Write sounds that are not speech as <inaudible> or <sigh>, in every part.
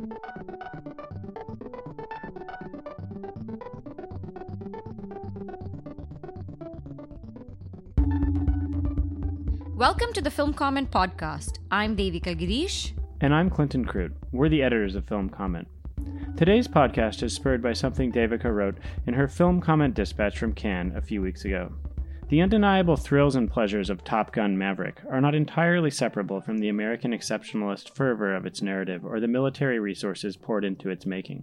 Welcome to the Film Comment Podcast. I'm Devika Girish. And I'm Clinton Krute. We're the editors of Film Comment. Today's podcast is spurred by something Devika wrote in her Film Comment dispatch from Cannes a few weeks ago. The undeniable thrills and pleasures of Top Gun Maverick are not entirely separable from the American exceptionalist fervor of its narrative or the military resources poured into its making.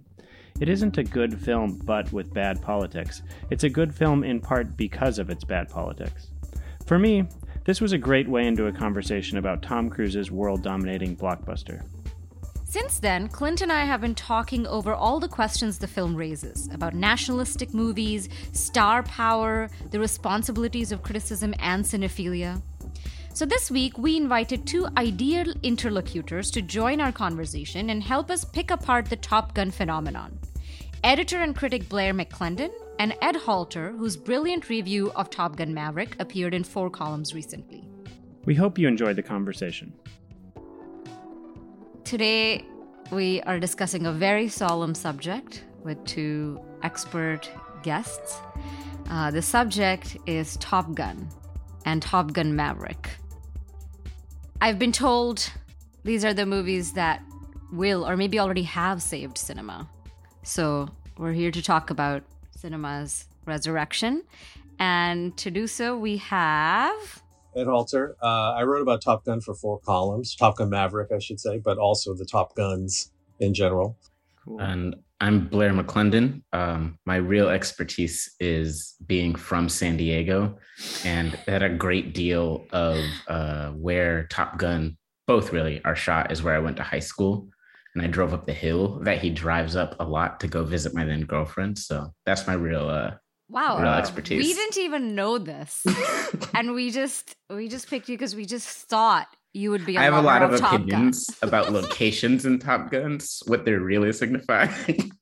It isn't a good film but with bad politics. It's a good film in part because of its bad politics. For me, this was a great way into a conversation about Tom Cruise's world dominating blockbuster. Since then, Clint and I have been talking over all the questions the film raises about nationalistic movies, star power, the responsibilities of criticism and cinephilia. So, this week, we invited two ideal interlocutors to join our conversation and help us pick apart the Top Gun phenomenon. Editor and critic Blair McClendon and Ed Halter, whose brilliant review of Top Gun Maverick appeared in 4Columns recently. We hope you enjoyed the conversation. Today, we are discussing a very solemn subject with two expert guests. Uh, the subject is Top Gun and Top Gun Maverick. I've been told these are the movies that will or maybe already have saved cinema. So, we're here to talk about cinema's resurrection. And to do so, we have Ed Halter. Uh, I wrote about Top Gun for 4Columns, Top Gun Maverick, I should say, but also the Top Guns in general. Cool. And I'm Blair McClendon. Um, my real expertise is being from San Diego, and had a great deal of uh, where Top Gun, both really, are shot is where I went to high school. And I drove up the hill that he drives up a lot to go visit my then girlfriend. So that's my real uh, Wow. Real expertise. We didn't even know this. <laughs> and we just we just picked you because we just thought you would be I have a lot of, of opinions about <laughs> locations in Top Guns, what they're really signifying.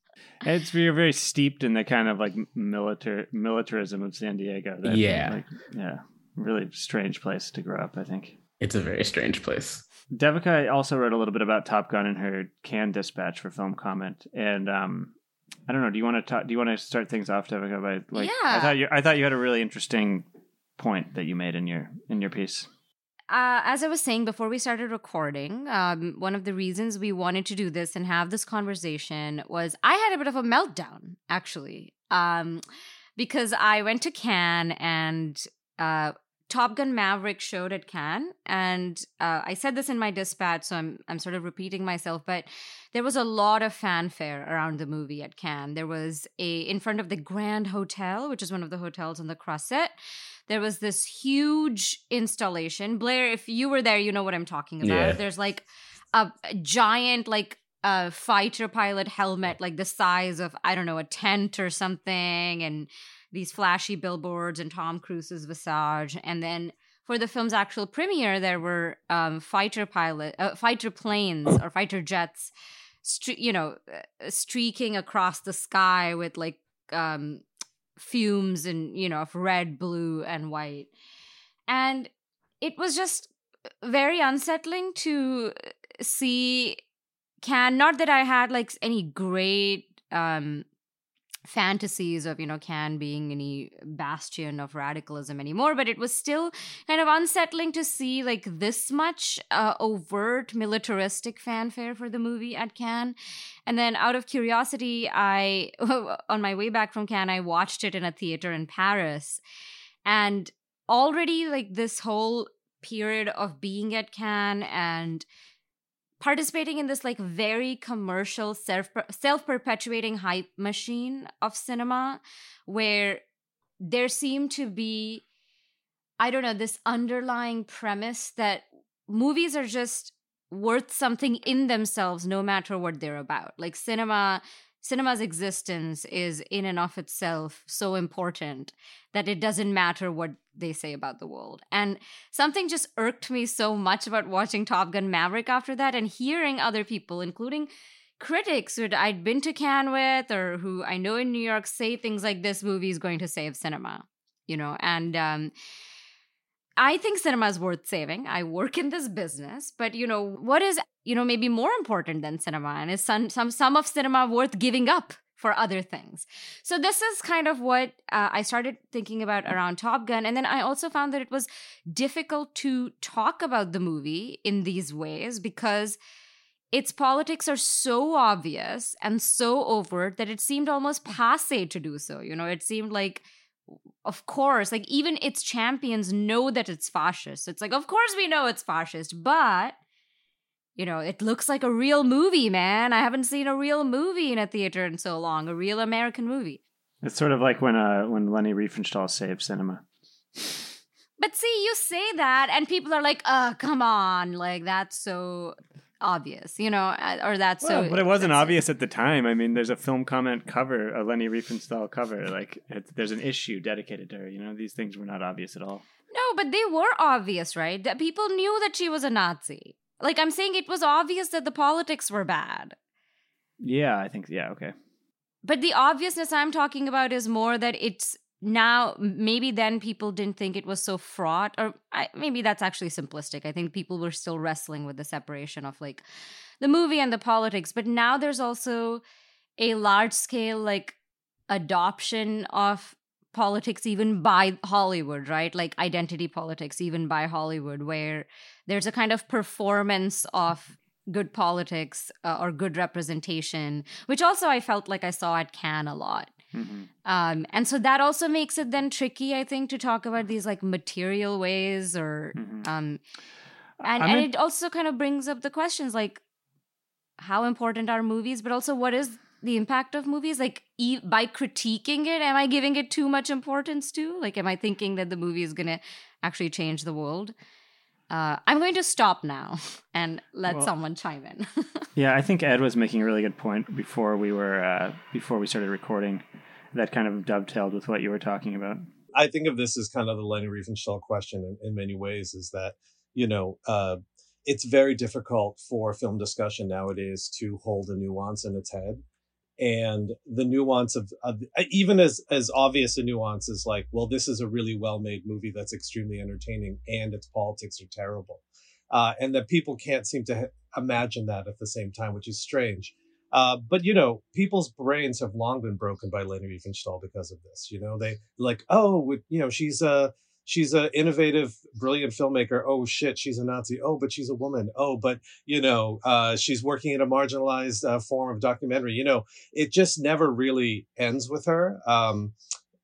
It's you're very steeped in the kind of like military militarism of San Diego. That, yeah, like, yeah, really strange place to grow up. I think it's a very strange place. Devika also wrote a little bit about Top Gun in her Cannes dispatch for Film Comment, and um, I don't know. Do you want to talk? Do you want to start things off, Devika? By like, yeah. I thought you. I thought you had a really interesting point that you made in your in your piece. Uh, as I was saying before we started recording, um, one of the reasons we wanted to do this and have this conversation was I had a bit of a meltdown, actually, um, because I went to Cannes and uh, Top Gun Maverick showed at Cannes, and uh, I said this in my dispatch, so I'm I'm sort of repeating myself, but there was a lot of fanfare around the movie at Cannes. There was a in front of the Grand Hotel, which is one of the hotels on the Croisette. There was this huge installation. Blair, if you were there, you know what I'm talking about. Yeah. There's like a, a giant like a fighter pilot helmet, like the size of I don't know a tent or something, and these flashy billboards and Tom Cruise's visage. And then for the film's actual premiere, there were um, fighter pilot, uh, fighter planes or fighter jets, stre- you know, uh, streaking across the sky with like um, fumes and you know of red, blue, and white. And it was just very unsettling to see Cannes Not that I had like any great um fantasies of you know Cannes being any bastion of radicalism anymore but it was still kind of unsettling to see like this much uh, overt militaristic fanfare for the movie at Cannes. And then out of curiosity i <laughs> on my way back from Cannes i watched it in a theater in paris. And already like this whole period of being at Cannes and participating in this like very commercial self self-perpetuating hype machine of cinema where there seemed to be i don't know this underlying premise that movies are just worth something in themselves no matter what they're about. Like cinema cinema's existence is in and of itself so important that it doesn't matter what they say about the world. And something just irked me so much about watching Top Gun Maverick after that and hearing other people, including critics who I'd been to Cannes with or who I know in New York say things like this movie is going to save cinema, you know, and um I think cinema is worth saving. I work in this business, but you know, what is, you know, maybe more important than cinema and is some some some of cinema worth giving up for other things. So this is kind of what uh, I started thinking about around Top Gun and then I also found that it was difficult to talk about the movie in these ways because its politics are so obvious and so overt that it seemed almost passe to do so. You know, it seemed like of course, like even its champions know that it's fascist. It's like, of course we know it's fascist, but you know, it looks like a real movie, man. I haven't seen a real movie in a theater in so long, a real American movie. It's sort of like when uh when Leni Riefenstahl saved cinema. But see, you say that, and people are like, "Oh, come on! Like that's so obvious, you know, uh, or that's well, so." But it wasn't obvious at the time. I mean, there's a film comment cover, a Leni Riefenstahl cover. Like, it, there's an issue dedicated to her. You know, these things were not obvious at all. No, but they were obvious, right? That people knew that she was a Nazi. Like I'm saying, it was obvious that the politics were bad. Yeah, I think. Yeah, okay. But the obviousness I'm talking about is more that it's now maybe then people didn't think it was so fraught or I, maybe that's actually simplistic. I think people were still wrestling with the separation of like the movie and the politics but now there's also a large scale like adoption of politics even by hollywood right? Like identity politics even by hollywood where there's a kind of performance of good politics uh, or good representation which also i felt like i saw at cannes a lot Mm-hmm. um, and so that also makes it then tricky, I think, to talk about these like material ways or Mhm. um and, I and it also kind of brings up the questions like how important are movies, but also what is the impact of movies? Like e- by critiquing it, am I giving it too much importance too? Like am I thinking that the movie is gonna actually change the world? Uh, I'm going to stop now <laughs> and let Well- someone chime in. <laughs> Yeah, I think Ed was making a really good point before we were uh, before we started recording. That kind of dovetailed with what you were talking about. I think of this as kind of the Leni Riefenstahl question in, in many ways is that, you know, uh, it's very difficult for film discussion nowadays to hold a nuance in its head. And the nuance of, of even as, as obvious a nuance is like, well, this is a really well made movie that's extremely entertaining and its politics are terrible. Uh, and that people can't seem to imagine that at the same time, which is strange. Uh, but you know, people's brains have long been broken by Leni Riefenstahl because of this. You know, they like, oh, you know, she's a she's a innovative, brilliant filmmaker. Oh shit, she's a Nazi. Oh, but she's a woman. Oh, but you know, uh, she's working in a marginalized uh, form of documentary. You know, it just never really ends with her. Um,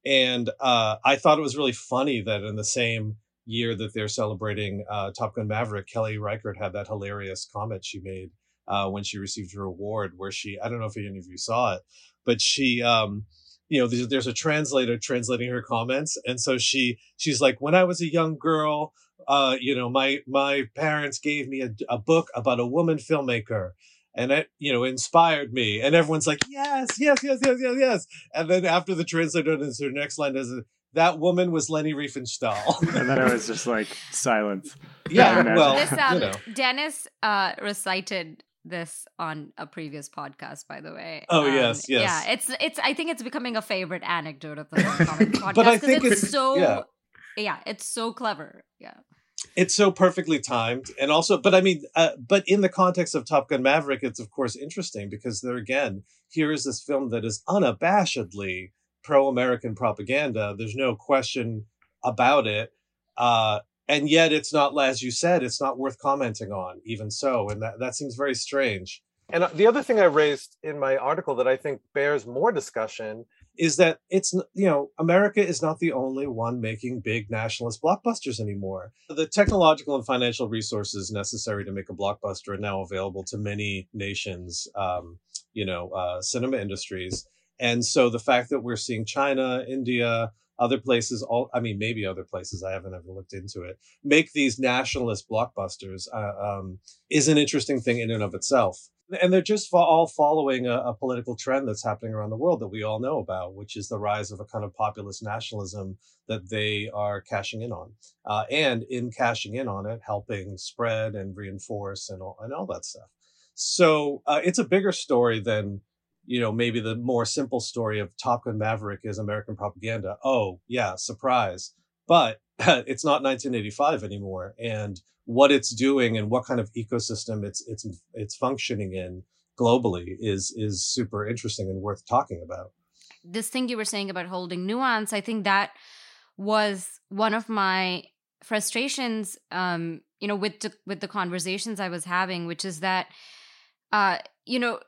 and uh, I thought it was really funny that in the same year that they're celebrating uh, Top Gun Maverick, Kelly Reichardt had that hilarious comment she made uh, when she received her award, where she, I don't know if any of you saw it, but she, um, you know, there's, there's a translator translating her comments. And so she, she's like, when I was a young girl, uh, you know, my, my parents gave me a, a book about a woman filmmaker and it, you know, inspired me. And everyone's like, yes, yes, yes, yes, yes, yes. And then after the translator does her next line is, that woman was Leni Riefenstahl. <laughs> And then it was just like silence. yeah, well, this um, you know. Dennis uh, recited this on a previous podcast, by the way. Oh, Um, yes, yes. Yeah, it's it's. I think it's becoming a favorite anecdote of the Film Comment podcast But I 'cause think it's, it's- so. yeah. Yeah. it's so clever. Yeah. it's so perfectly timed and also but i mean uh, but in the context of top gun maverick it's of course interesting because there again here is this film that is unabashedly pro-american propaganda there's no question about it. Uh, and yet it's not as you said it's not worth commenting on even so and that, that seems very strange. And uh, the other thing i raised in my article that i think bears more discussion is that it's you know America is not the only one making big nationalist blockbusters anymore. The technological and financial resources necessary to make a blockbuster are now available to many nations, um, you know, uh, cinema industries, and so the fact that we're seeing China, India, other places, all I mean, maybe other places I haven't ever looked into it, make these nationalist blockbusters uh, um, is an interesting thing in and of itself and they're just all following a, a political trend that's happening around the world that we all know about, which is the rise of a kind of populist nationalism that they are cashing in on, uh, and in cashing in on it, helping spread and reinforce and all, and all that stuff. So uh, it's a bigger story than you know maybe the more simple story of Top Gun Maverick is American propaganda. Oh yeah, surprise! But <laughs> it's not 1985 anymore, and what it's doing and what kind of ecosystem it's it's it's functioning in globally is is super interesting and worth talking about. This thing you were saying about holding nuance, I think that was one of my frustrations um you know with the, with the conversations I was having which is that uh you know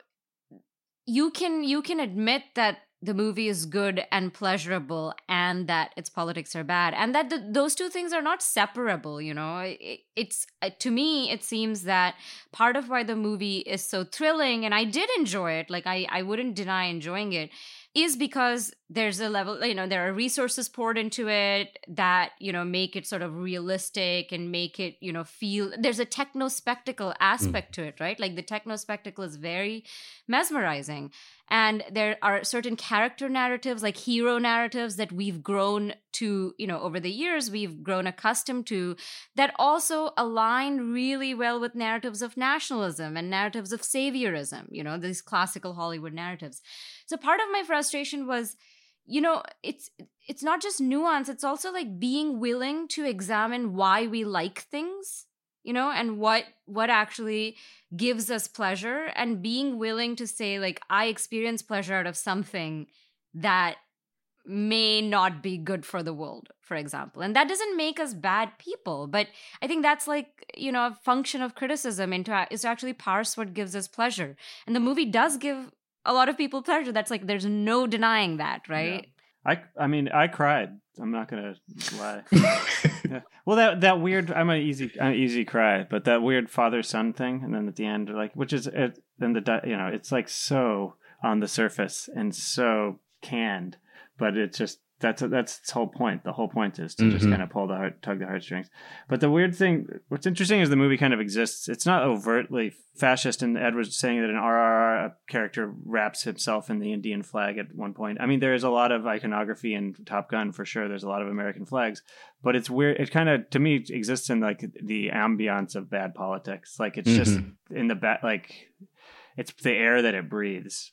you can you can admit that the movie is good and pleasurable and that its politics are bad and that the, those two things are not separable you know? It, it's uh, to me it seems that part of why the movie is so thrilling and i did enjoy it like i i wouldn't deny enjoying it is because there's a level you know there are resources poured into it that you know make it sort of realistic and make it you know feel there's a techno spectacle aspect mm. to it right? Like the techno spectacle is very mesmerizing. And there are certain character narratives like hero narratives that we've grown to you know over the years we've grown accustomed to that also align really well with narratives of nationalism and narratives of saviorism you know these classical hollywood narratives so part of my frustration was you know it's it's not just nuance it's also like being willing to examine why we like things you know and what what actually gives us pleasure and being willing to say like i experience pleasure out of something that may not be good for the world for example. And that doesn't make us bad people but i think that's like you know a function of criticism into is to actually parse what gives us pleasure. And the movie does give a lot of people pleasure that's like there's no denying that right yeah. i i mean i cried i'm not gonna lie <laughs> yeah. well that that weird i'm an easy I'm an easy cry but that weird father son thing and then at the end like which is it then the you know it's like so on the surface and so canned but it's just that's that's its whole point. The whole point is to mm-hmm. just kind of pull the heart, tug the heartstrings. But the weird thing, what's interesting is the movie kind of exists. It's not overtly fascist, and Edward's saying that an RRR character wraps himself in the Indian flag at one point. I mean, there is a lot of iconography in Top Gun for sure. There's a lot of American flags, but it's weird. It kind of, to me, exists in like the ambiance of bad politics. Like it's mm-hmm. just in the back, like it's the air that it breathes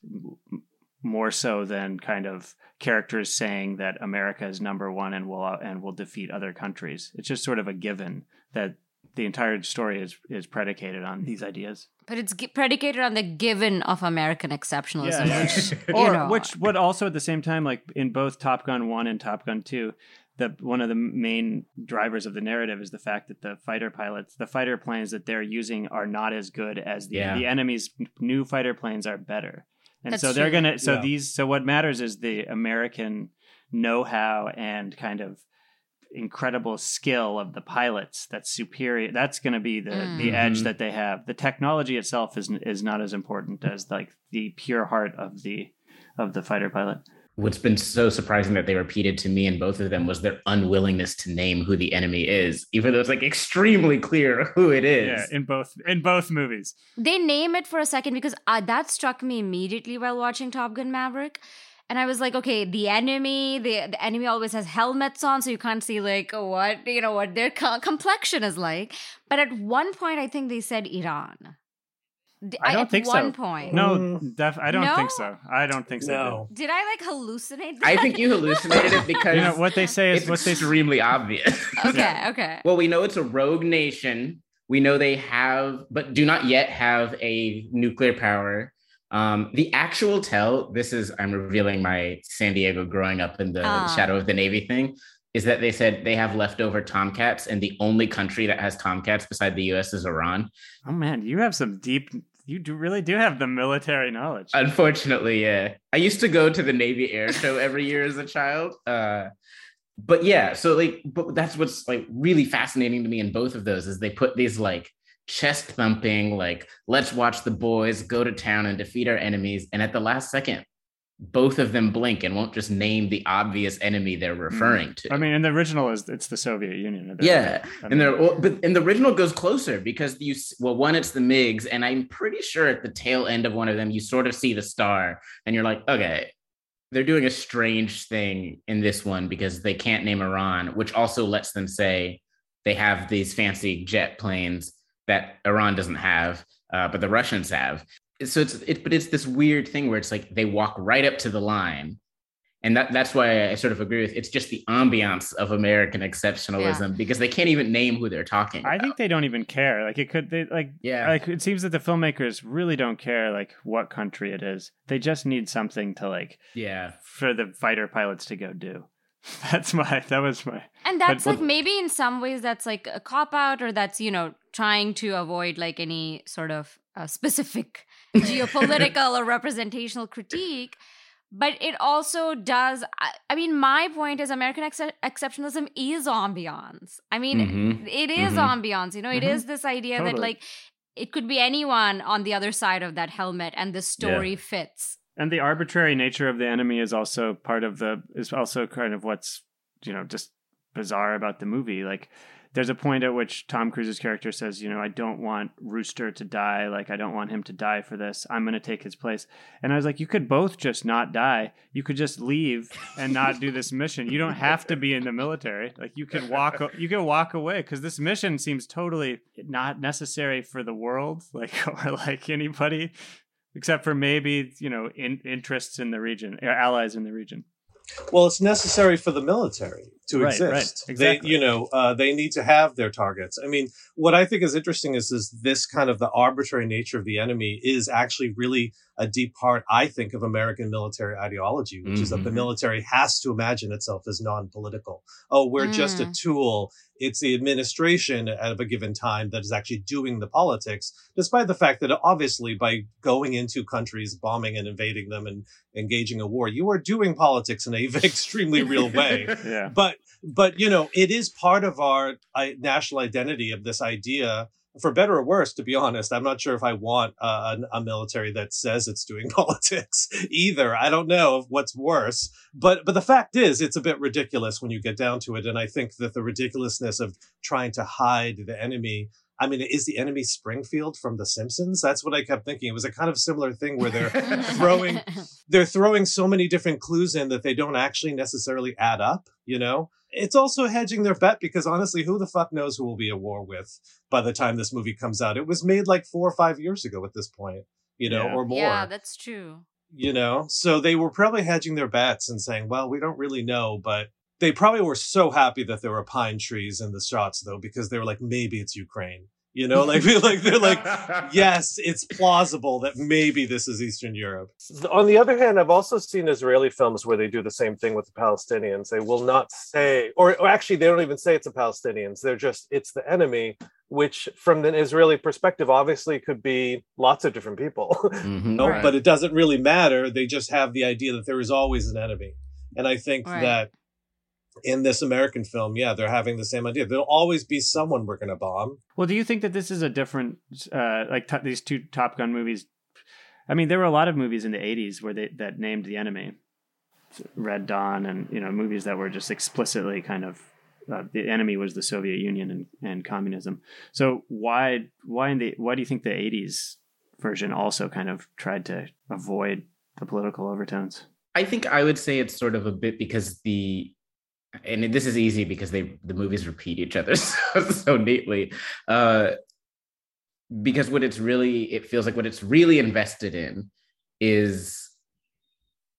more so than kind of characters saying that America is number one and will and will defeat other countries. It's just sort of a given that the entire story is is predicated on these ideas. But it's g- predicated on the given of American exceptionalism, yeah. which <laughs> or know. which would also at the same time, like in both Top Gun one and Top Gun two, that one of the main drivers of the narrative is the fact that the fighter pilots, the fighter planes that they're using, are not as good as the yeah. the enemy's new fighter planes are better. And That's so they're going to, so yeah. these, so what matters is the American know how and kind of incredible skill of the pilots that's superior that's going to be the mm. the edge mm-hmm. that they have the technology itself is is not as important as like the pure heart of the of the fighter pilot what's been so surprising that they repeated to me in both of them was their unwillingness to name who the enemy is, even though it's like extremely clear who it is. Yeah, in both in both movies. They name it for a second because uh, that struck me immediately while watching Top Gun Maverick. And I was like, okay, the enemy, the, the enemy always has helmets on, so you can't see like what you know what their co- complexion is like. But at one point, I think they said Iran. I don't think one so. point. No, mm. def- I don't no? think so. I don't think so. No. Did I like hallucinate? That? I think you hallucinated it because you know what they say is what's extremely obvious. <laughs> Okay, yeah. okay. Well, we know it's a rogue nation. We know they have, but do not yet have a nuclear power. Um, the actual tell, this is, I'm revealing my San Diego growing up in the uh. shadow of the Navy thing, is that they said they have leftover Tomcats, and the only country that has Tomcats beside the US is Iran. Oh man, you have some deep you do really do have the military knowledge. Unfortunately, yeah. I used to go to the Navy Air <laughs> Show every year as a child. Uh, but yeah, so like, but that's what's like really fascinating to me in both of those is they put these like chest thumping, like let's watch the boys go to town and defeat our enemies, and at the last second, both of them blink and won't just name the obvious enemy they're mm. referring to. I mean, in the original is it's the Soviet Union. Yeah, I mean, and well, but in the original goes closer because you well, one it's the MiGs, and I'm pretty sure at the tail end of one of them you sort of see the star, and you're like, okay, they're doing a strange thing in this one because they can't name Iran, which also lets them say they have these fancy jet planes that Iran doesn't have, uh, but the Russians have so it's it, but it's this weird thing where it's like they walk right up to the line and that that's why I sort of agree with it's just the ambiance of American exceptionalism yeah. because they can't even name who they're talking. About. I think they don't even care. Like it could they like yeah. Like it seems that the filmmakers really don't care like what country it is. They just need something to like yeah for the fighter pilots to go do. <laughs> That's my that was my And that's but, like maybe in some ways that's like a cop out or that's you know trying to avoid like any sort of uh, specific geopolitical or representational critique but it also does i mean my point is american ex- exceptionalism is ambiance i mean mm-hmm. it is mm-hmm. ambiance you know mm-hmm. it is this idea totally. that like it could be anyone on the other side of that helmet and the story yeah. fits and the arbitrary nature of the enemy is also part of the is also kind of what's you know just bizarre about the movie like there's a point at which Tom Cruise's character says, you know, I don't want Rooster to die. Like, I don't want him to die for this. I'm going to take his place. And I was like, you could both just not die. You could just leave and not do this mission. You don't have to be in the military. Like, you could walk, you could walk away because this mission seems totally not necessary for the world, <laughs> like, or like anybody except for maybe, you know, in, interests in the region, allies in the region. Well, it's necessary for the military to right, exist. Right, exactly. They, you know, uh, they need to have their targets. I mean, what I think is interesting is is this kind of the arbitrary nature of the enemy is actually really a deep part, I think, of American military ideology, which mm-hmm. is that the mm-hmm. military has to imagine itself as non-political. Oh, we're mm. just a mm. tool. It's the administration at a given time that is actually doing the politics, despite the fact that obviously by going into countries, bombing and invading them and engaging a war, you are doing politics in a <laughs> extremely real way. <laughs> yeah. But but you know, it is part of our uh, national identity of this idea for better or worse, to be honest, I'm not sure if I want uh, a, a, military that says it's doing <laughs> politics either. I don't know what's worse, but but the fact is, it's a bit ridiculous when you get down to it. And I think that the ridiculousness of trying to hide the enemy. I mean, is the enemy Springfield from The Simpsons? That's what I kept thinking. It was a kind of similar thing where they're throwing <laughs> they're throwing so many different clues in that they don't actually necessarily add up. You know it's also hedging their bet because honestly, who the fuck knows who will be at war with by the time this movie comes out? It was made like four or five years ago at this point, you know, yeah. or more. Yeah, that's true. You know, so they were probably hedging their bets and saying, well, we don't really know, but they probably were so happy that there were pine trees in the shots though, because they were like, maybe it's Ukraine. You know, like <laughs> like they're like, <laughs> yes, it's plausible that maybe this is Eastern Europe. On the other hand, I've also seen Israeli films where they do the same thing with the Palestinians. They will not say, or, or actually, they don't even say it's the Palestinians. They're just it's the enemy, which from the Israeli perspective, obviously could be lots of different people. <laughs> Mm-hmm. no, right. But it doesn't really matter. They just have the idea that there is always an enemy, and I think right. that in this American film, yeah, they're having the same idea. There'll always be someone we're going to bomb. Well, do you think that this is a different, uh, like t- these two Top Gun movies? I mean, there were a lot of movies in the '80s where they that named the enemy, Red Dawn, and you know, movies that were just explicitly kind of uh, the enemy was the Soviet Union and, and communism. So why why in the why do you think the '80s version also kind of tried to avoid the political overtones? I think I would say it's sort of a bit because the and this is easy because they the movies repeat each other <laughs> so, so neatly uh, because what it's really it feels like what it's really invested in is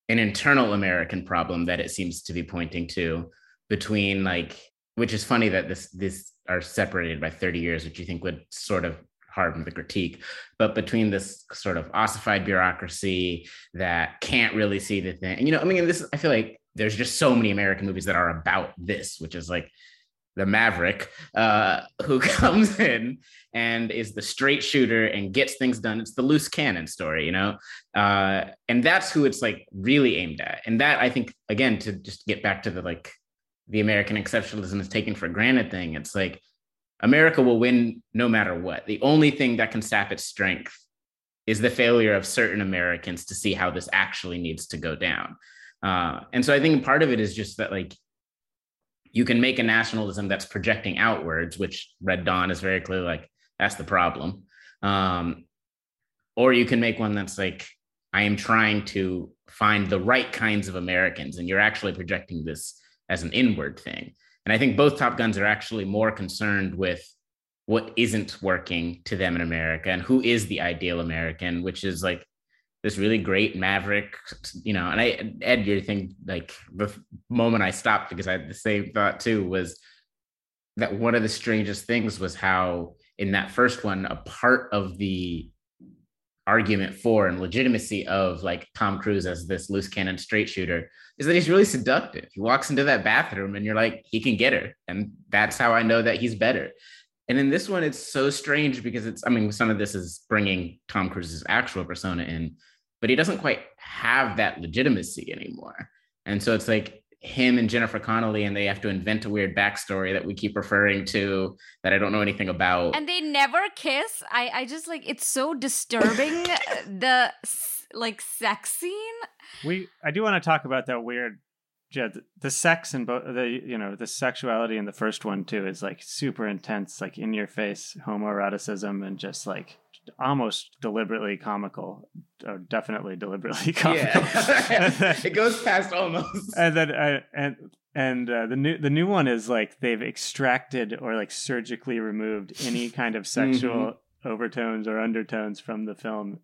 an internal american problem that it seems to be pointing to between like which is funny that this this are separated by 30 years which you think would sort of harden the critique but between this sort of ossified bureaucracy that can't really see the thing and you know i mean this i feel like there's just so many American movies that are about this, which is like the Maverick, uh, <laughs> who comes in and is the straight shooter and gets things done. It's the loose cannon story, you know? Uh, and that's who it's like really aimed at. And that I think, again, to just get back to the like the American exceptionalism is taken for granted thing, it's like America will win no matter what. The only thing that can sap its strength is the failure of certain Americans to see how this actually needs to go down. Uh, and so I think part of it is just that like you can make a nationalism that's projecting outwards, which Red Dawn is very clearly like that's the problem. Um, or you can make one that's like I am trying to find the right kinds of Americans, and you're actually projecting this as an inward thing. And I think both Top Guns are actually more concerned with what isn't working to them in America and who is the ideal American, which is like this really great maverick, you know. And I, Ed, your thing, like the moment I stopped because I had the same thought too was that one of the strangest things was how in that first one, a part of the argument for and legitimacy of like Tom Cruise as this loose cannon straight shooter is that he's really seductive. He walks into that bathroom and you're like, he can get her. And that's how I know that he's better. And in this one, it's so strange because it's, I mean, some of this is bringing Tom Cruise's actual persona in, but he doesn't quite have that legitimacy anymore. And so it's like him and Jennifer Connelly, and they have to invent a weird backstory that we keep referring to that I don't know anything about. And they never kiss. I, I just like it's so disturbing. <laughs> the like sex scene. We, I do want to talk about that weird yeah, the, the sex and both the you know the sexuality in the first one too is like super intense, like in your face homoeroticism and just like almost deliberately comical, or definitely deliberately <laughs> comical. Yeah, <laughs> it goes past almost. And then uh, and and uh, the new the new one is like they've extracted or like surgically removed any <laughs> kind of sexual mm-hmm. overtones or undertones from the film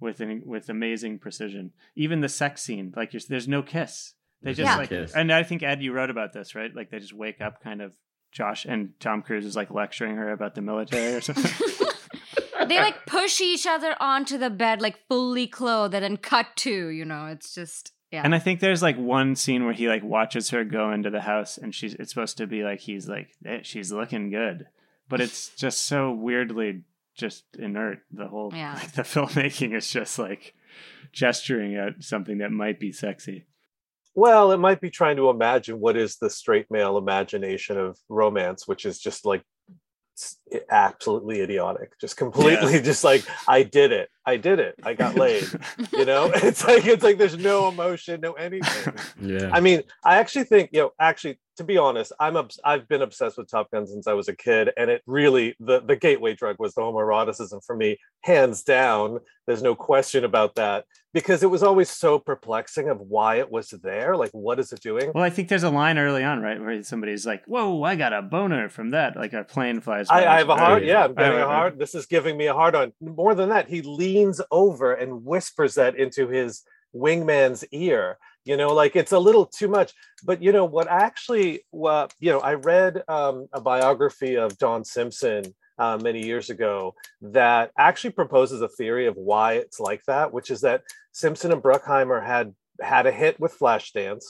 with an, with amazing precision. Even the sex scene, like there's no kiss. They just yeah. like, kiss. and I think Ed, you wrote about this, right? Like they just wake up, kind of. Josh and Tom Cruise is like lecturing her about the military or something. They like push each other onto the bed, like fully clothed, and then cut to. You know, it's just yeah. And I think there's like one scene where he like watches her go into the house, and she's it's supposed to be like he's like hey, she's looking good, but it's <laughs> just so weirdly just inert. The whole yeah. like, <laughs> the filmmaking is just like gesturing at something that might be sexy. Well, it might be trying to imagine what is the straight male imagination of romance, which is just like absolutely idiotic just completely yeah. <laughs> just like i did it i did it i got laid you know <laughs> it's like it's like there's no emotion no anything yeah i mean i actually think you know actually to be honest, I'm obs- I've been obsessed with Top Gun since I was a kid, and it really the the gateway drug was the homoeroticism for me, hands down. There's no question about that because it was always so perplexing of why it was there. Like, what is it doing? Well, I think there's a line early on, right, where somebody's like, "Whoa, I got a boner from that." Like a plane flies. I, I, have a heart. Yeah, I'm getting a heart. This is giving me a heart on. More than that, he leans over and whispers that into his wingman's ear you know like it's a little too much. But you know what actually well you know i read um, a biography of don simpson uh, many years ago that actually proposes a theory of why it's like that which is that simpson and bruckheimer had had a hit with flashdance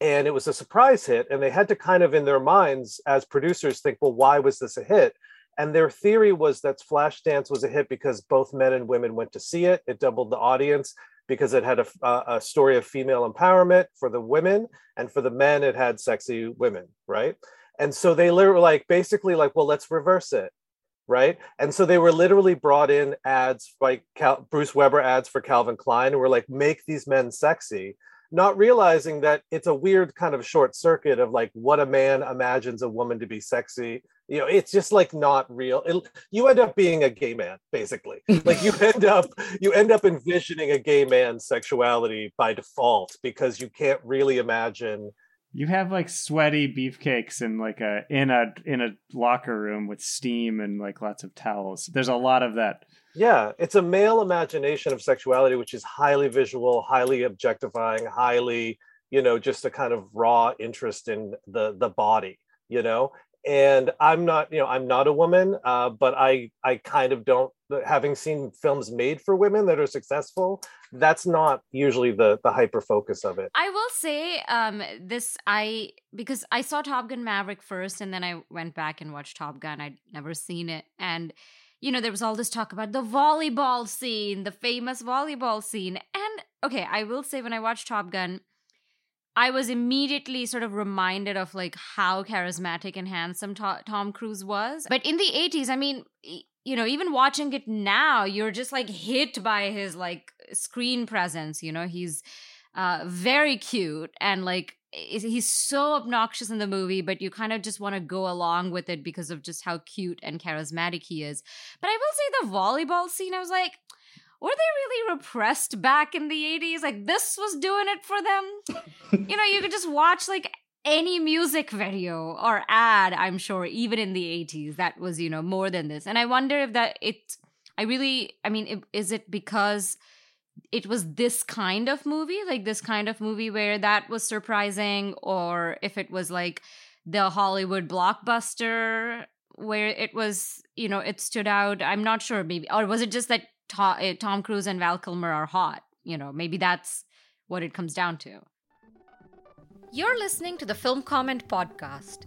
and it was a surprise hit and they had to kind of in their minds as producers think well why was this a hit and their theory was that flashdance was a hit because both men and women went to see it. It doubled the audience because it had a, uh, a story of female empowerment for the women and for the men it had sexy women right? And so they literally like basically like well let's reverse it right? And so they were literally brought in ads like Cal- bruce weber ads for calvin klein and were like make these men sexy not realizing that it's a weird kind of short circuit of like what a man imagines a woman to be sexy you know it's just like not real. It, you end up being a gay man basically. <laughs> Like you end up you end up envisioning a gay man's sexuality by default because you can't really imagine you have like sweaty beefcakes in like a in a in a locker room with steam and like lots of towels. There's a lot of that. Yeah it's a male imagination of sexuality which is highly visual highly objectifying highly you know just a kind of raw interest in the the body you know and i'm not you know i'm not a woman uh, but i i kind of don't having seen films made for women that are successful that's not usually the the hyper focus of it. I will say um this i because i saw top gun maverick first and then i went back and watched top gun. I'd never seen it. And you know there was all this talk about the volleyball scene the famous volleyball scene. And okay i will say when i watched top gun I was immediately sort of reminded of like how charismatic and handsome to- Tom Cruise was. But in the 80s, I mean, you know, even watching it now, you're just like hit by his like screen presence, you know, he's uh very cute and like he's so obnoxious in the movie, but you kind of just want to go along with it because of just how cute and charismatic he is. But I will say the volleyball scene, I was like, were they really repressed back in the 80s? Like this was doing it for them? <laughs> you know, you could just watch like any music video or ad, I'm sure, even in the 80s, that was, you know, more than this. And I wonder if that it, I really, I mean, is it because it was this kind of movie, like this kind of movie where that was surprising, or if it was like the Hollywood blockbuster where it was, you know, it stood out. I'm not sure, maybe, or was it just that Tom, eh, Tom Cruise and Val Kilmer are hot? You know, maybe that's what it comes down to. You're listening to the Film Comment Podcast.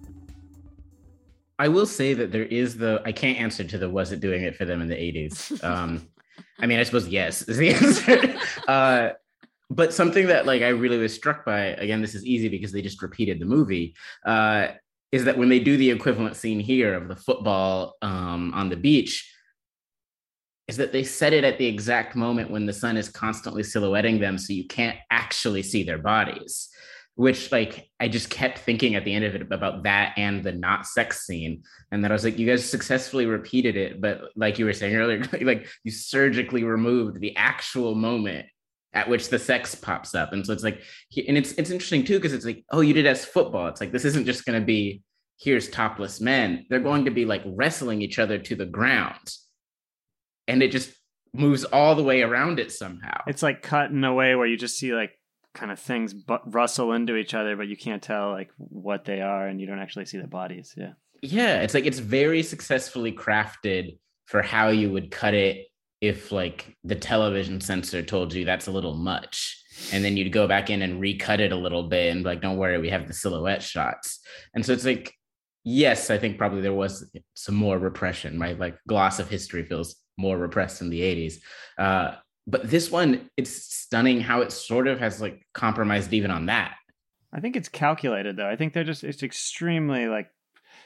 I will say that there is the I can't answer to the was it doing it for them in the 80s. <laughs> Um, I mean, I suppose yes is the <laughs> answer. uh, but something that like I really was struck by, again, this is easy because they just repeated the movie, uh, is that when they do the equivalent scene here of the football um, on the beach, is that they set it at the exact moment when the sun is constantly silhouetting them, so you can't actually see their bodies. Which like I just kept thinking at the end of it about that and the not sex scene, and that I was like, you guys successfully repeated it, but like you were saying earlier, <laughs> like you surgically removed the actual moment at which the sex pops up. And so it's like, and it's it's interesting too because it's like, oh, you did as football. It's like this isn't just going to be here's topless men. They're going to be like wrestling each other to the ground, and it just moves all the way around it somehow. It's like cut in a way where you just see like kind of things but rustle into each other, but you can't tell like what they are, and you don't actually see the bodies. Yeah, yeah. It's like it's very successfully crafted for how you would cut it if like the television censor told you that's a little much and then you'd go back in and recut it a little bit and like don't worry we have the silhouette shots and so it's like yes i think probably there was some more repression right like gloss of history feels more repressed in the 80s uh, but this one it's stunning how it sort of has like compromised even on that i think it's calculated though i think they're just it's extremely like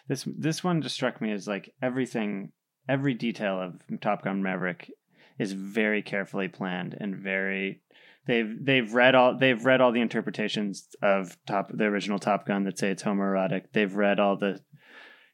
this this one just struck me as like everything every detail of top gun maverick is very carefully planned and very they've they've read all they've read all the interpretations of top the original Top Gun that say it's homoerotic. They've read all the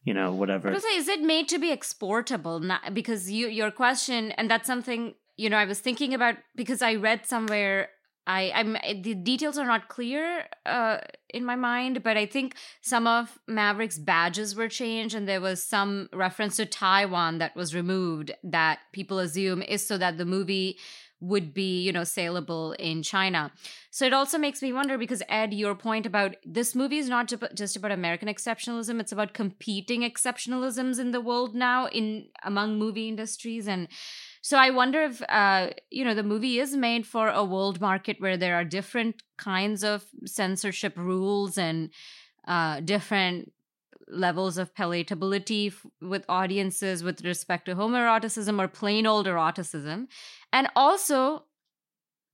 you know whatever. Say, is it made to be exportable? Not, because you your question and that's something you know I was thinking about because I read somewhere I I'm the details are not clear uh, in my mind, but I think some of Maverick's badges were changed, and there was some reference to Taiwan that was removed that people assume is so that the movie would be you know saleable in China. So it also makes me wonder because Ed, your point about this movie is not just about American exceptionalism; it's about competing exceptionalisms in the world now in among movie industries and so I wonder if uh, you know the movie is made for a world market where there are different kinds of censorship rules and uh, different levels of palatability f- with audiences with respect to homoeroticism or plain old eroticism, and also,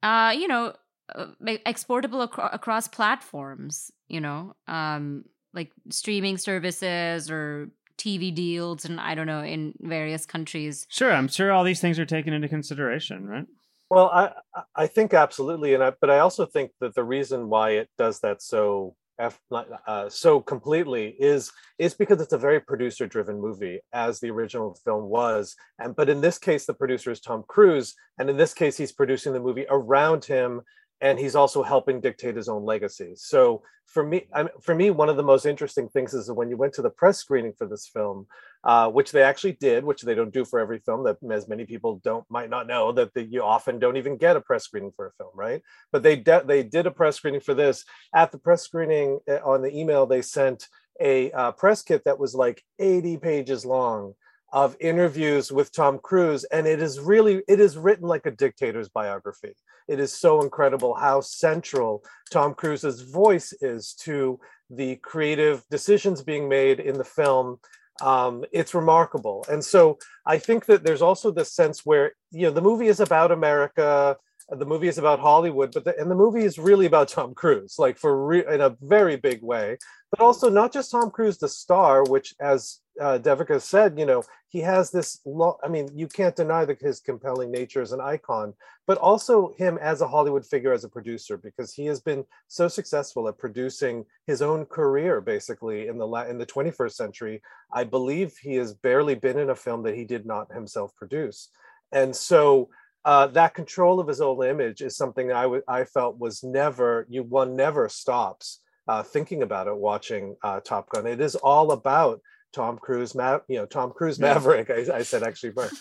uh, you know, uh, exportable ac- across platforms. You know, um, like streaming services or TV deals and I don't know in various countries. Sure, I'm sure all these things are taken into consideration, right? Well, I I think absolutely, and I, but I also think that the reason why it does that so uh, so completely is is because it's a very producer driven movie as the original film was and but in this case the producer is Tom Cruise and in this case he's producing the movie around him and he's also helping dictate his own legacy. So for me, I for me, one of the most interesting things is that when you went to the press screening for this film, uh, which they actually did, which they don't do for every film, that as many people don't might not know that the, you often don't even get a press screening for a film, right? But they de- they did a press screening for this. At the press screening, uh, on the email they sent a uh, press kit that was like 80 pages long of interviews with Tom Cruise, and it is really it is written like a dictator's biography. It is so incredible how central Tom Cruise's voice is to the creative decisions being made in the film. Um, it's remarkable, and so I think that there's also this sense where you know the movie is about America the movie is about Hollywood, but the, and the movie is really about Tom Cruise, like for re, in a very big way. But also not just Tom Cruise, the star, which as uh, Devika said, you know, he has this. Lo- I mean, you can't deny that his compelling nature as an icon, but also him as a Hollywood figure, as a producer, because he has been so successful at producing his own career, basically in the la- in the 21st century. I believe he has barely been in a film that he did not himself produce, and so. Uh, that control of his own image is something I, w- I felt was never you one never stops uh, thinking about it watching uh, Top Gun. It is all about Tom Cruise, Ma- you know, Tom Cruise Maverick. I, I said actually, but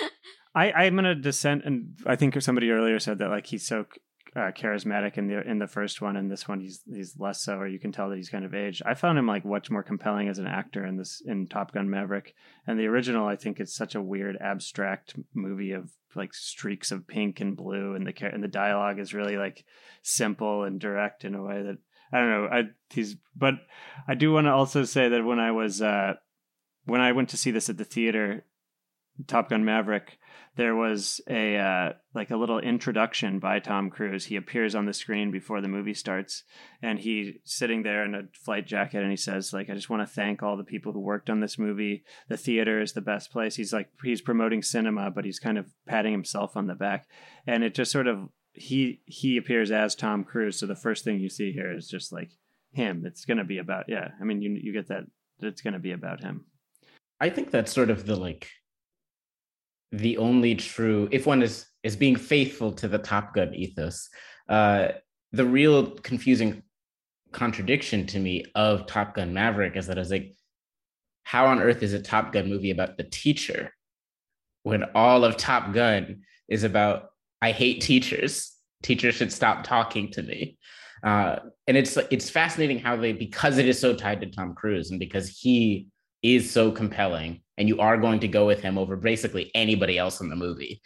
<laughs> I, I'm gonna dissent, and I think somebody earlier said that like he's so uh, charismatic in the in the first one, and this one he's he's less so, or you can tell that he's kind of aged. I found him like much more compelling as an actor in this in Top Gun Maverick, and the original I think it's such a weird abstract movie of like streaks of pink and blue, and the and the dialogue is really like simple and direct in a way that I don't know. I he's but I do want to also say that when I was uh when I went to see this at the theater, Top Gun Maverick, there was a uh, like a little introduction by Tom Cruise. He appears on the screen before the movie starts, and he's sitting there in a flight jacket, and he says, "Like, I just want to thank all the people who worked on this movie. The theater is the best place." He's like, he's promoting cinema, but he's kind of patting himself on the back, and it just sort of he he appears as Tom Cruise. So the first thing you see here is just like him. It's going to be about yeah. I mean, you you get that it's going to be about him. I think that's sort of the like the only true if one is is being faithful to the Top Gun ethos. Uh, the real confusing contradiction to me of Top Gun Maverick is that I like, how on earth is a Top Gun movie about the teacher when all of Top Gun is about I hate teachers. Teachers should stop talking to me. Uh, and it's it's fascinating how they because it is so tied to Tom Cruise and because he is so compelling and you are going to go with him over basically anybody else in the movie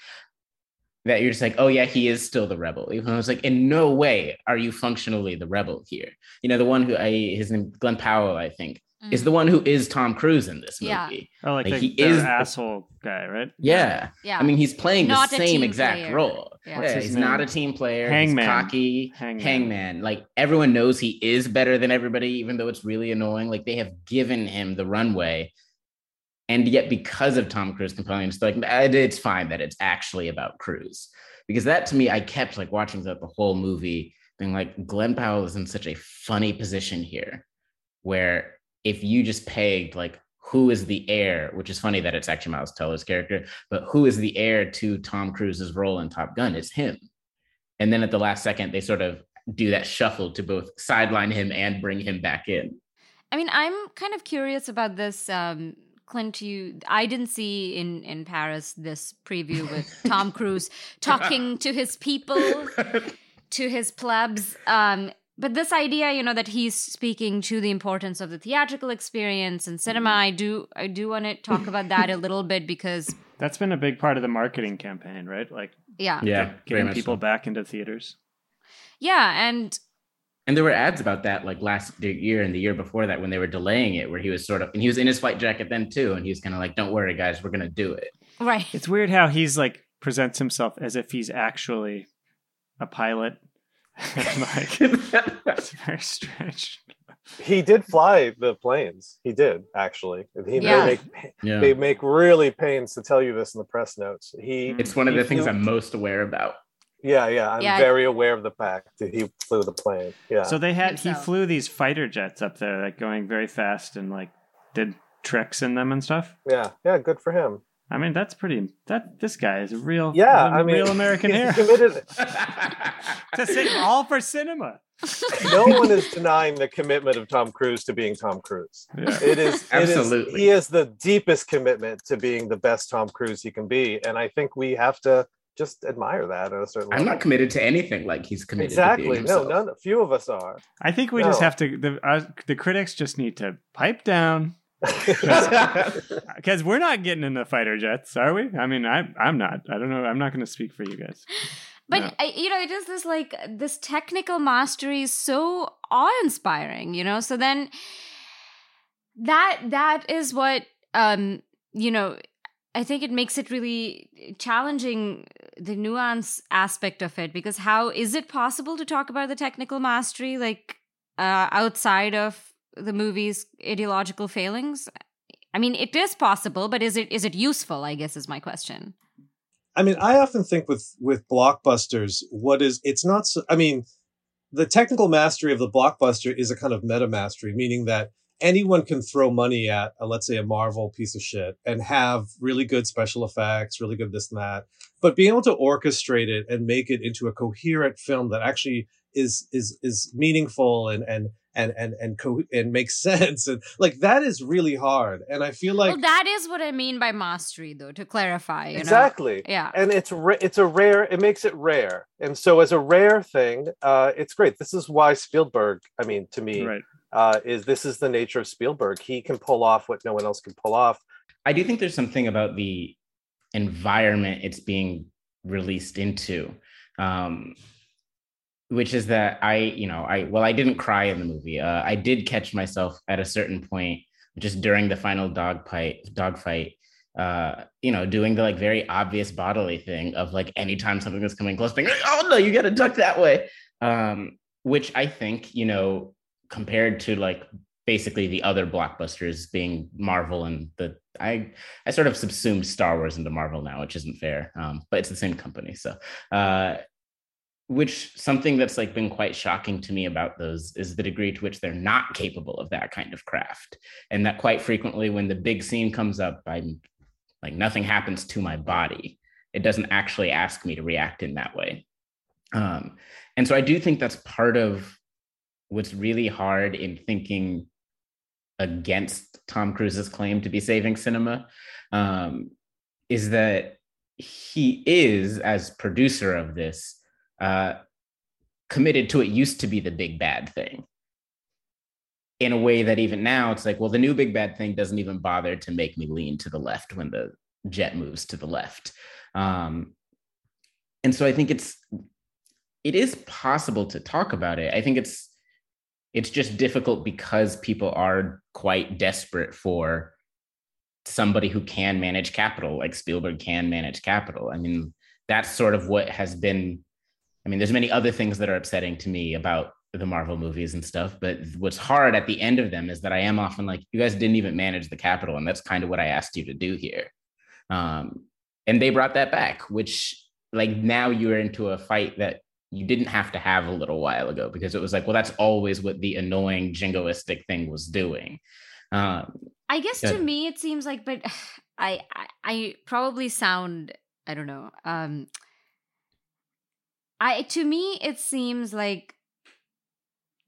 that you're just like oh yeah he is still the rebel even though I was like in no way are you functionally the rebel here you know the one who I his name Glen Powell I think mm. is the one who is Tom Cruise in this movie yeah. oh like, like the, he is asshole guy right yeah yeah I mean he's playing not the same exact player. role yeah, yeah he's name? not a team player hangman he's cocky hangman. hangman like everyone knows he is better than everybody even though it's really annoying like they have given him the runway and yet, because of Tom Cruise compelling, it's like it's fine that it's actually about Cruise. Because that to me, I kept like watching the, the whole movie, being like, Glen Powell is in such a funny position here, where if you just pegged like who is the heir, which is funny that it's actually Miles Teller's character, but who is the heir to Tom Cruise's role in Top Gun? It's him. And then at the last second, they sort of do that shuffle to both sideline him and bring him back in. I mean, I'm kind of curious about this um, Clint, you I didn't see in in Paris this preview with <laughs> Tom Cruise talking to his people, <laughs> to his plebs. Um, but this idea, you know, that he's speaking to the importance of the theatrical experience and cinema, mm-hmm. I do I do want to talk about that a little bit because <laughs> that's been a big part of the marketing campaign, right? Like yeah, yeah, getting people so. back into theaters. Yeah, and and there were ads about that like last year and the year before that when they were delaying it, where he was sort of, and he was in his flight jacket then too. And he was kind of like, don't worry, guys, we're going to do it. Right. It's weird how he's like presents himself as if he's actually a pilot. <laughs> like, it's <laughs> very strange. He did fly the planes. He did actually. He yeah. they make yeah. they make really pains to tell you this in the press notes. He it's one of the things I'm most aware about. Yeah, yeah, I'm Yeah, I- very aware of the fact that he flew the plane. Yeah. So they had he so. flew these fighter jets up there, like going very fast and like did tricks in them and stuff. yeah, yeah, good for him. I mean, that's pretty. That this guy is a real, Yeah, a I mean, real American he's hero. committed. <laughs> to say all for cinema. no one is denying the commitment of Tom Cruise to being Tom Cruise. Yeah. It is it is- Absolutely. he has the deepest commitment to being the best Tom Cruise he can be, and I think we have to just admire that at a certain I'm level. not committed to anything like he's committed exactly. to being No, himself. none. Few of us are. I think we just have to. The uh, the critics just need to pipe down <laughs> because we're not getting in the fighter jets, are we? I mean, I I'm not. I don't know. I'm not going to speak for you guys. <gasps> But No. I, you know, it is this like this technical mastery is so awe-inspiring, you know. So then that that is what um you know I think it makes it really challenging the nuance aspect of it because how is it possible to talk about the technical mastery like uh outside of the movie's ideological failings? I mean, it is possible, but is it is it useful? I guess is my question. I mean, I often think with with blockbusters, what is it's not so. I mean, the technical mastery of the blockbuster is a kind of meta mastery, meaning that anyone can throw money at, a, let's say, a Marvel piece of shit and have really good special effects, really good this and that. But being able to orchestrate it and make it into a coherent film that actually is is is meaningful and and and and and co- and makes <laughs> sense and like that is really hard and i feel like well, that is what i mean by mastery though to clarify exactly know? yeah. And it's ra- it's a rare it makes it rare and so as a rare thing uh it's great. This is why spielberg i mean to me right. uh is this is the nature of spielberg. He can pull off what no one else can pull off. I do think there's something about the environment it's being released into um which is that I, you know, I well, I didn't cry in the movie. Uh, I did catch myself at a certain point, just during the final dog fight, dog fight. Uh, you know, doing the like very obvious bodily thing of like anytime something is coming close, being like, oh no, you got to duck that way. Um, which I think, you know, compared to like basically the other blockbusters being Marvel and the I I sort of subsumed Star Wars into Marvel now, which isn't fair. Um, but it's the same company, so uh, which something that's like been quite shocking to me about those is the degree to which they're not capable of that kind of craft. And that quite frequently when the big scene comes up i'm like nothing happens to my body. It doesn't actually ask me to react in that way. Um, and so i do think that's part of what's really hard in thinking against tom cruise's claim to be saving cinema um, is that he is as producer of this uh, committed to it used to be the big bad thing. In a way that even now it's like well the new big bad thing doesn't even bother to make me lean to the left when the jet moves to the left. Um, and so i think it's it is possible to talk about it. I think it's it's just difficult because people are quite desperate for somebody who can manage capital like spielberg can manage capital. I mean that's sort of what has been I mean, there's many other things that are upsetting to me about the Marvel movies and stuff, but what's hard at the end of them is that I am often like, you guys didn't even manage the capital, and that's kind of what I asked you to do here. Um, and they brought that back, which like now you're into a fight that you didn't have to have a little while ago because it was like, well, that's always what the annoying jingoistic thing was doing. Um, I guess to me it seems like, but <sighs> I, I I probably sound I don't know. Um, I to me it seems like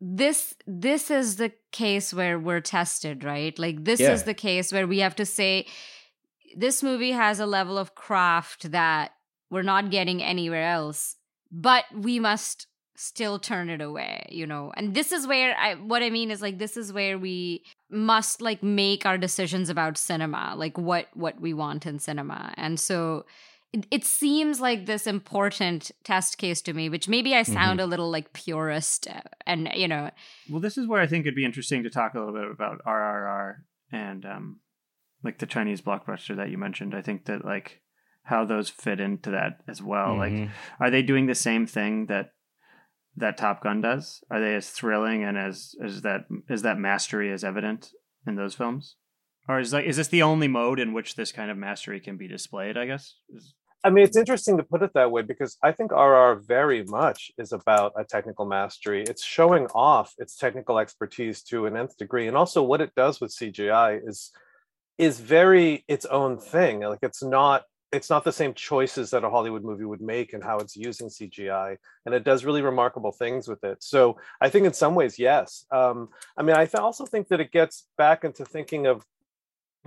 this this is the case where we're tested, right? Like this yeah. is the case where we have to say this movie has a level of craft that we're not getting anywhere else, but we must still turn it away, you know. And this is where I what I mean is like this is where we must like make our decisions about cinema, like what what we want in cinema. And so it, it seems like this important test case to me, which maybe I sound mm-hmm. a little like purist uh, and, you know. Well, this is where I think it'd be interesting to talk a little bit about RRR and um, like the Chinese blockbuster that you mentioned. I think that like how those fit into that as well. Mm-hmm. Like, are they doing the same thing that that Top Gun does? Are they as thrilling and as as that is that mastery as evident in those films? Or is like is this the only mode in which this kind of mastery can be displayed? I guess. Is... I mean, it's interesting to put it that way because I think RRR very much is about a technical mastery. It's showing off its technical expertise to an nth degree, and also what it does with CGI is is very its own thing. Like it's not it's not the same choices that a Hollywood movie would make and how it's using CGI, and it does really remarkable things with it. So I think in some ways, yes. Um, I mean, I also think that it gets back into thinking of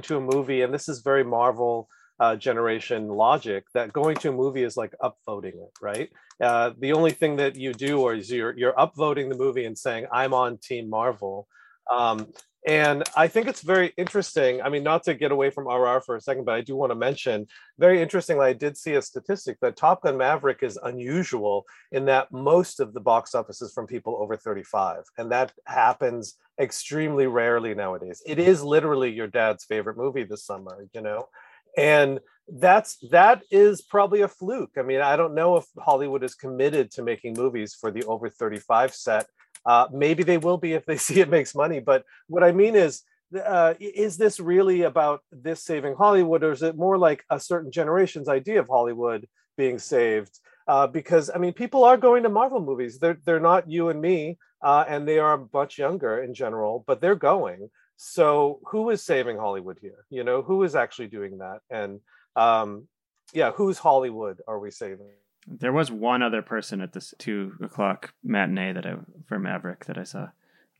to a movie, and this is very Marvel uh, generation logic that going to a movie is like upvoting it, right? Uh, the only thing that you do is you're you're upvoting the movie and saying I'm on Team Marvel. Um, and I think it's very interesting. I mean, not to get away from RRR for a second, but I do want to mention very interestingly, I did see a statistic that Top Gun Maverick is unusual in that most of the box office is from people over 35. And that happens extremely rarely nowadays. It is literally your dad's favorite movie this summer, you know? And that's that is probably a fluke. I mean, I don't know if Hollywood is committed to making movies for the over 35 set uh, maybe they will be if they <laughs> see it makes money. But what I mean is, uh, is this really about this saving Hollywood, or is it more like a certain generation's idea of Hollywood being saved? Uh, because I mean, people are going to Marvel movies. They're they're not you and me, uh, and they are much younger in general, but they're going. So who is saving Hollywood here? You know, who is actually doing that? And um, yeah, who's Hollywood are we saving? There was one other person at this two o'clock matinee that I for Maverick that I saw.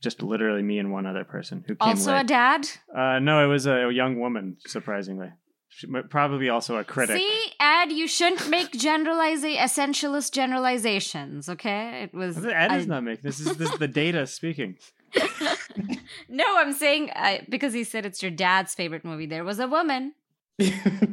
Just literally me and one other person who came Also late. a dad. Uh, no, it was a young woman. Surprisingly, she, probably also a critic. See, Ed, you shouldn't make generaliza- essentialist generalizations. Okay, it was. Ed is I- not making this. Is this is the data speaking? <laughs> no, I'm saying uh, because he said it's your dad's favorite movie. There was a woman. <laughs>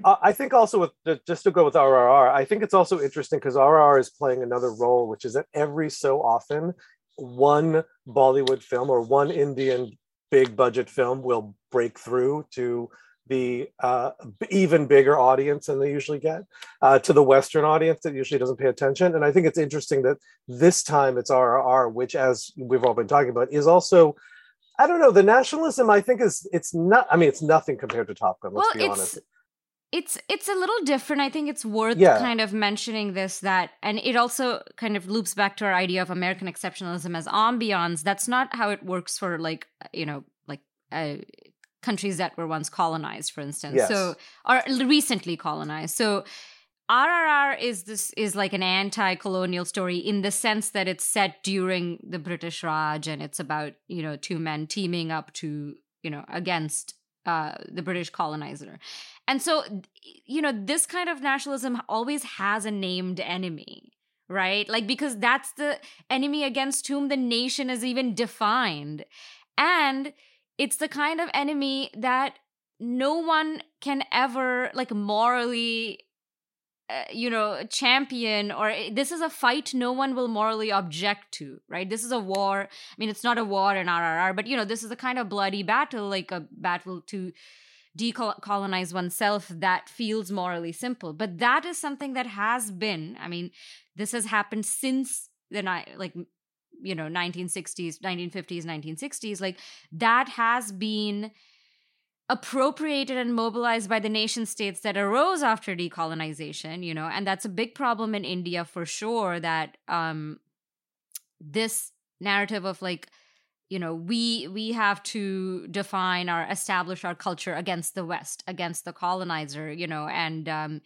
Uh, I think also with the, just to go with RRR, I think it's also interesting because RRR is playing another role, which is that every so often one Bollywood film or one Indian big budget film will break through to the uh, even bigger audience than they usually get uh, to the Western audience that usually doesn't pay attention. And I think it's interesting that this time it's RRR, which, as we've all been talking about, is also. I don't know. The nationalism, I think, is it's not. I mean, it's nothing compared to Top Gun. Let's well, be it's honest. it's it's a little different. I think it's worth Yeah. kind of mentioning this that, and it also kind of loops back to our idea of American exceptionalism as ambiance. That's not how it works for like you know like uh, countries that were once colonized, for instance. Yes. So or recently colonized. So. RRR is this is like an anti-colonial story in the sense that it's set during the British Raj and it's about you know two men teaming up to you know against uh, the British colonizer. And so, you know, this kind of nationalism always has a named enemy, right? Like, because that's the enemy against whom the nation is even defined. And it's the kind of enemy that no one can ever, like, morally. Uh, you know, champion, or this is a fight no one will morally object to, right? This is a war. I mean, it's not a war in RRR, but you know, this is a kind of bloody battle, like a battle to decolonize oneself that feels morally simple but that is something that has been i mean this has happened since the like you know 1960s 1950s 1960s like that has been appropriated and mobilized by the nation states that arose after decolonization you know and that's a big problem in india for sure that um this narrative of like you know we we have to define our establish our culture against the west against the colonizer you know and um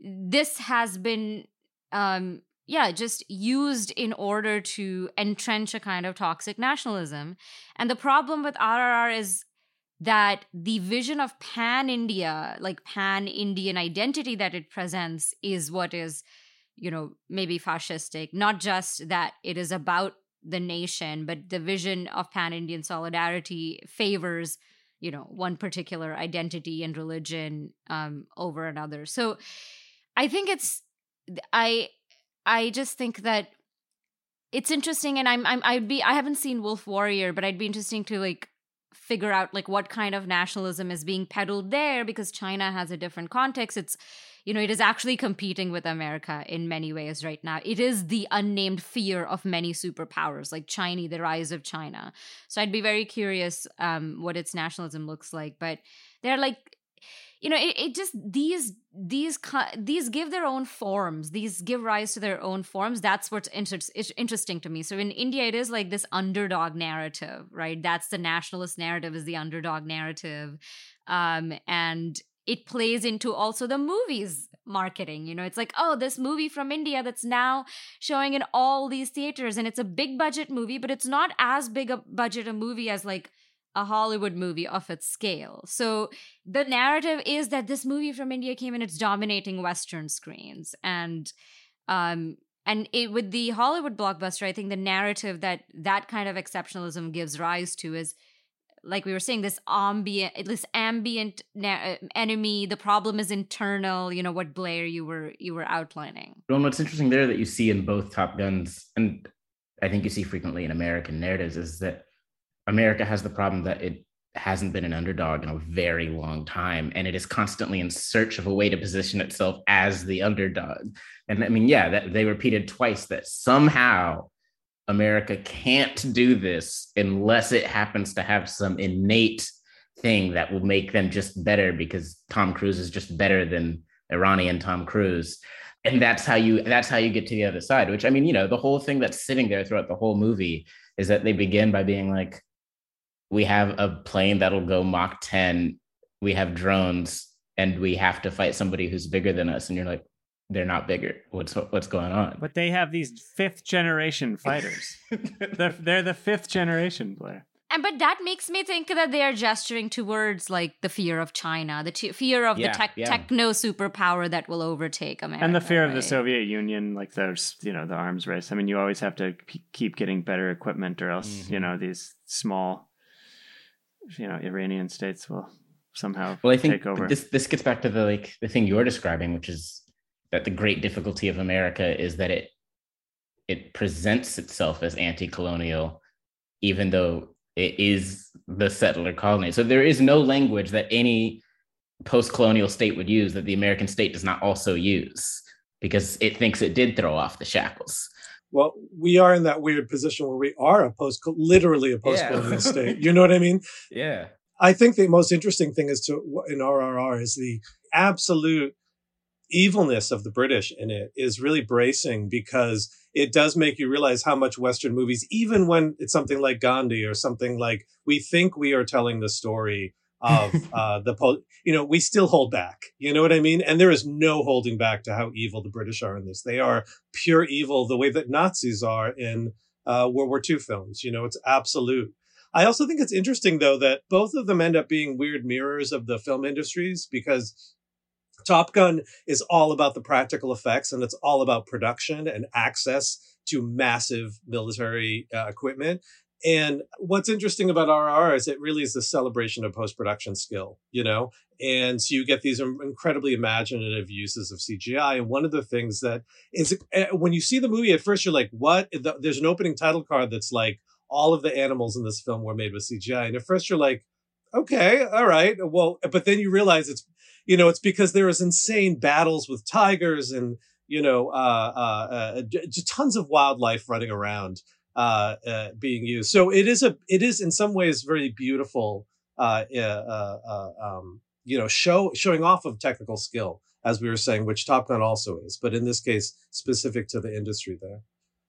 this has been um yeah just used in order to entrench a kind of toxic nationalism. And the problem with rrr is that the vision of pan india like pan indian identity that it presents is what is you know maybe fascistic. Not just that it is about the nation but the vision of pan indian solidarity favors you know one particular identity and religion um over another. So i think it's i i just think that it's interesting and i'm i'm i'd be i haven't seen wolf warrior but i'd be interesting to like figure out like what kind of nationalism is being peddled there because china has a different context. It's you know it is actually competing with america in many ways right now. It is the unnamed fear of many superpowers like china the rise of china. So i'd be very curious um what its nationalism looks like but they're like you know it, it just these these these give their own forms these give rise to their own forms that's what's inter- interesting to me. So in india it is like this underdog narrative right? That's the nationalist narrative is the underdog narrative um and it plays into also the movies marketing you know? It's like oh this movie from india that's now showing in all these theaters and it's a big budget movie but it's not as big a budget a movie as like a Hollywood movie of its scale. So the narrative is that this movie from India came and it's dominating Western screens. And um and it, with the Hollywood blockbuster, I think the narrative that that kind of exceptionalism gives rise to is like we were saying this ambient this ambient na- enemy the problem is internal you know what blair you were you were outlining Well, what's interesting there that you see in both Top Guns, and I think you see frequently in American narratives, is that America has the problem that it hasn't been an underdog in a very long time, and it is constantly in search of a way to position itself as the underdog. And I mean, yeah, that they repeated twice that somehow America can't do this unless it happens to have some innate thing that will make them just better because Tom Cruise is just better than Iranian Tom Cruise. And that's how you that's how you get to the other side, which I mean, you know, the whole thing that's sitting there throughout the whole movie is that they begin by being like, we have a plane that'll go Mach 10, we have drones, and we have to fight somebody who's bigger than us. And you're like, they're not bigger. What's what's going on? But they have these fifth generation fighters. <laughs> they're, they're the fifth generation, Blair. And but that makes me think that they are gesturing towards like the fear of China, the t- fear of Yeah, the tech yeah. techno superpower that will overtake America, and the fear of the? Soviet Union, like there's, you know, the arms race. I mean, you always have to p- keep getting better equipment, or else, Mm-hmm. you know, these small, you know, Iranian states will somehow Well, I think take over. this this gets back to the like the thing you're describing, which is that the great difficulty of America is that it it presents itself as anti-colonial, even though it is the settler colony. So there is no language that any post-colonial state would use that the American state does not also use because it thinks it did throw off the shackles. Well, we are in that weird position where we are a post, literally a post-colonial Yeah. <laughs> state. You know what I mean? Yeah. I think the most interesting thing is to in RRR is the absolute evilness of the British in it is really bracing because it does make you realize how much Western movies, even when it's something like Gandhi or something like we think we are telling the story of <laughs> uh, the, po- you know, we still hold back. You know what I mean? And there is no holding back to how evil the British are in this. They are pure evil, the way that Nazis are in uh, World War II films. You know, it's absolute. I also think it's interesting though that both of them end up being weird mirrors of the film industries because Top Gun is all about the practical effects and it's all about production and access to massive military uh, equipment. And what's interesting about RRR is it really is the celebration of post production skill, you know? And so you get these incredibly imaginative uses of CGI. And one of the things that is uh, when you see the movie at first, you're like, what? There's an opening title card that's like, all of the animals in this film were made with CGI. And at first you're like, okay, all right. Well, but then you realize it's, you know, it's because there is insane battles with tigers and, you know, uh, uh, uh, tons of wildlife running around, uh, uh, being used. So it is a, it is in some ways very beautiful, uh, uh, uh, uh, um, you know, show, showing off of technical skill, as we were saying, which Top Gun also is, but in this case, specific to the industry there.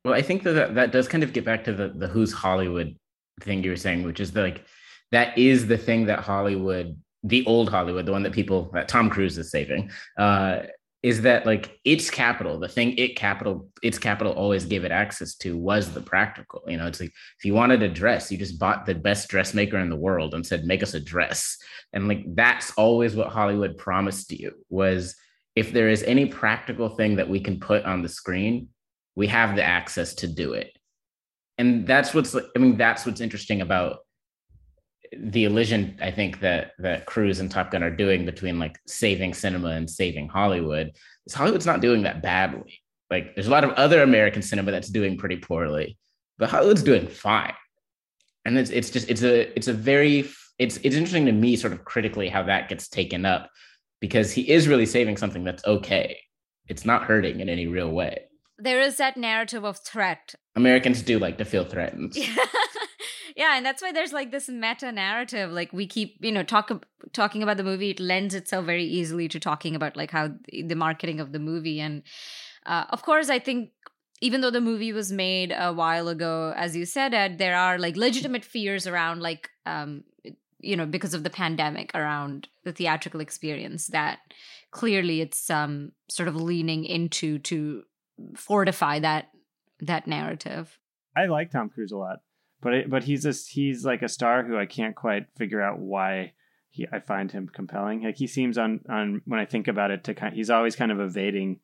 Well, I think that that, does kind of get back to the the who's Hollywood thing you were saying, which is the, like that is the thing that Hollywood, the old Hollywood, the one that people that Tom Cruise is saving, uh, is that like its capital, the thing it capital, its capital always gave it access to was the practical. You know, it's like if you wanted a dress, you just bought the best dressmaker in the world and said, make us a dress. And like that's always what Hollywood promised you was if there is any practical thing that we can put on the screen, we have the access to do it and that's what's i mean that's what's interesting about the illusion i think that that cruise and top gun are doing between like saving cinema and saving hollywood is hollywood's not doing that badly. Like there's a lot of other american cinema that's doing pretty poorly but hollywood's doing fine. And it's it's just it's a it's a very it's it's interesting to me sort of critically how that gets taken up because he is really saving something that's okay. It's not hurting in any real way. There is that narrative of threat. Americans do like to feel threatened. <laughs> yeah, and that's why there's like this meta narrative. Like we keep, you know, talk talking about the movie. It lends itself very easily to talking about like how the marketing of the movie. And uh, of course, I think even though the movie was made a while ago, as you said, Ed, there are like legitimate fears around like, um, you know, because of the pandemic around the theatrical experience that clearly it's um sort of leaning into to fortify that that narrative. I like Tom Cruise a lot, but it, but he's just he's like a star who I can't quite figure out why he I find him compelling. Like he seems on on when I think about it to kind he's always kind of evading